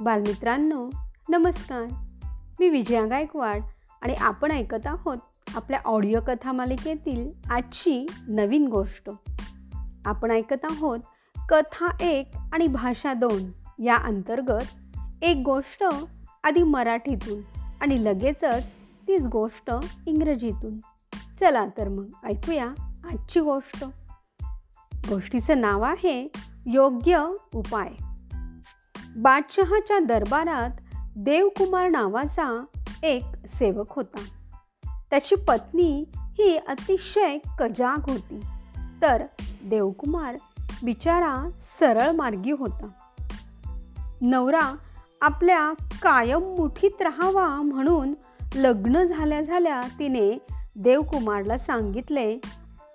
बालमित्रांनो नमस्कार. मी विजया गायकवाड आणि आपण ऐकत आहोत आपल्या ऑडिओ कथा मालिकेतील आजची नवीन गोष्ट. आपण ऐकत आहोत कथा एक आणि भाषा दोन या अंतर्गत एक गोष्ट आधी मराठीतून आणि लगेचच तीच गोष्ट इंग्रजीतून. चला तर मग ऐकूया आजची गोष्ट. गोष्टीचं नाव आहे योग्य उपाय. बादशहाच्या दरबारात देवकुमार नावाचा एक सेवक होता. त्याची पत्नी ही अतिशय कजाग होती. तर देवकुमार बिचारा सरळ मार्गी होता. नवरा आपल्या कायम मुठीत राहावा म्हणून लग्न झाल्या झाल्या तिने देवकुमारला सांगितले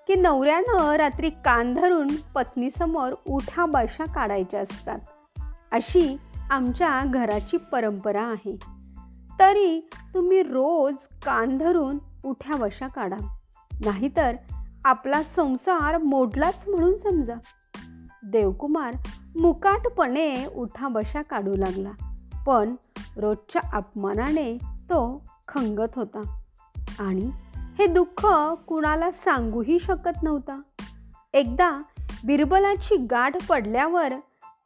की नवऱ्यानं रात्री कान धरून पत्नीसमोर उठाबाशा काढायच्या असतात. अशी आमच्या घराची परंपरा आहे. तरी तुम्ही रोज कान धरून उठ्या वशा काढा. नाहीतर आपला संसार मोडलाच म्हणून समजा. देवकुमार मुकाटपणे उठाबशा काढू लागला. पण रोजच्या अपमानाने तो खंगत होता. आणि हे दुःख कुणाला सांगूही शकत नव्हता. एकदा बिरबलाची गाठ पडल्यावर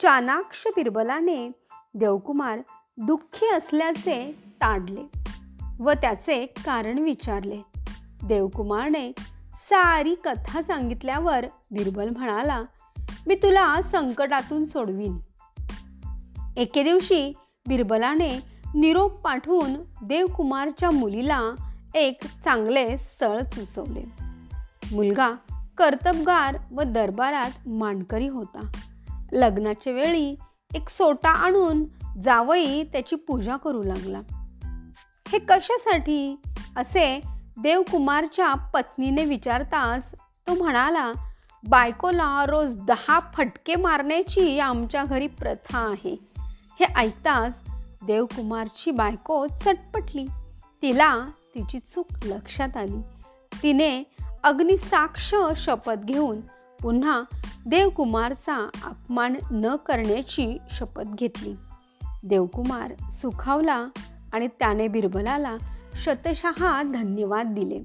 चाणाक्ष बिरबलाने देवकुमार दुःखी असल्याचे ताडले व त्याचे कारण विचारले. देवकुमारने सारी कथा सांगितल्यावर बिरबल म्हणाला मी तुला संकटातून सोडवीन. एके दिवशी बिरबलाने निरोप पाठवून देवकुमारच्या मुलीला एक चांगले स्थळ सुचवले. मुलगा कर्तबगार व दरबारात मानकरी होता. लग्नाच्या वेळी एक सोटा आणून जावई त्याची पूजा करू लागला. हे कशासाठी? असे देवकुमारच्या पत्नीने विचारताच तो म्हणाला बायकोला रोज दहा फटके मारण्याची आमच्या घरी प्रथा आहे. हे ऐकताच देवकुमारची बायको चटपटली. तिला तिची चूक लक्षात आली. तिने अग्निसाक्ष शपथ घेऊन पुन्हा देवकुमारचा अपमान न करण्याची शपथ घेतली. देवकुमार सुखावला आणि त्याने बिरबलाला शतशहा धन्यवाद दिले.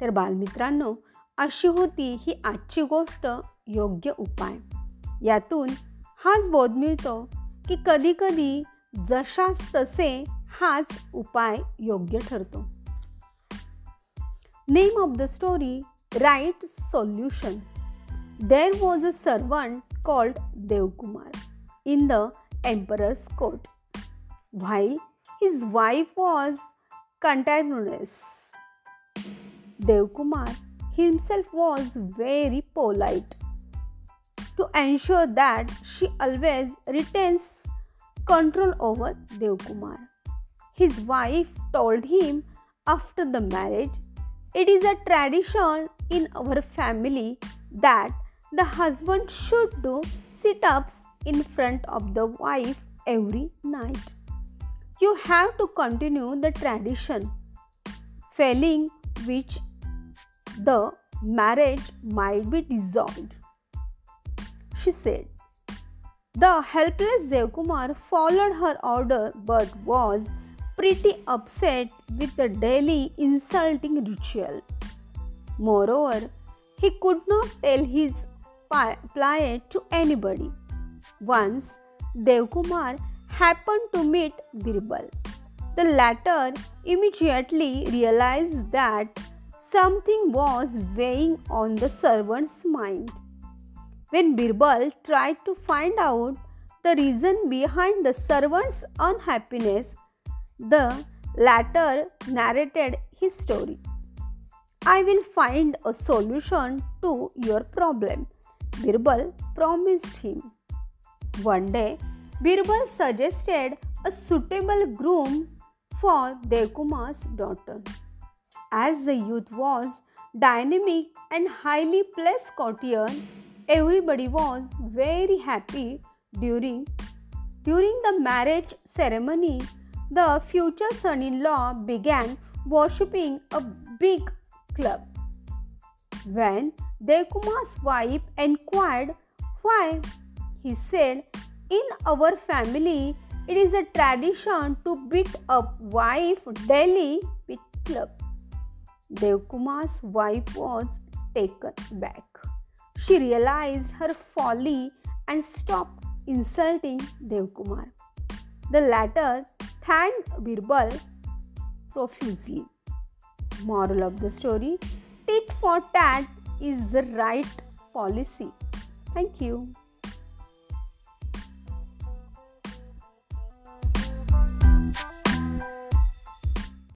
तर बालमित्रांनो अशी होती ही आजची गोष्ट योग्य उपाय. यातून हाच बोध मिळतो की कधीकधी जशास तसे हाच उपाय योग्य ठरतो. Name of the story right solution. there was a servant called Devkumar in the emperor's court, while his wife was Cantanunes. Devkumar himself was very polite to ensure that she always retains control over Devkumar. His wife told him after the marriage, It is a tradition in our family that the husband should do sit ups in front of the wife every night. You have to continue the tradition, failing which the marriage might be dissolved. She said. The helpless Devkumar followed her order but was pretty upset with the daily insulting ritual. Moreover, he could not tell his plight to anybody. Once Devkumar happened to meet Birbal. The latter immediately realized that something was weighing on the servant's mind. When Birbal tried to find out the reason behind the servant's unhappiness, the latter narrated his story. I will find a solution to your problem, Birbal promised him. One day, Birbal suggested a suitable groom for Devkumar's daughter. As the youth was dynamic and highly placed courtier, everybody was very happy during during the marriage ceremony the future son in law began worshipping a big club. When Devkumar's wife inquired why, he said, In our family, It is a tradition to beat up wife daily with club. Devkumar's wife was taken back. She realized her folly and stopped insulting Devkumar. The latter thanked Birbal profusely. Moral of the story Tit for tat is the right policy. Thank you.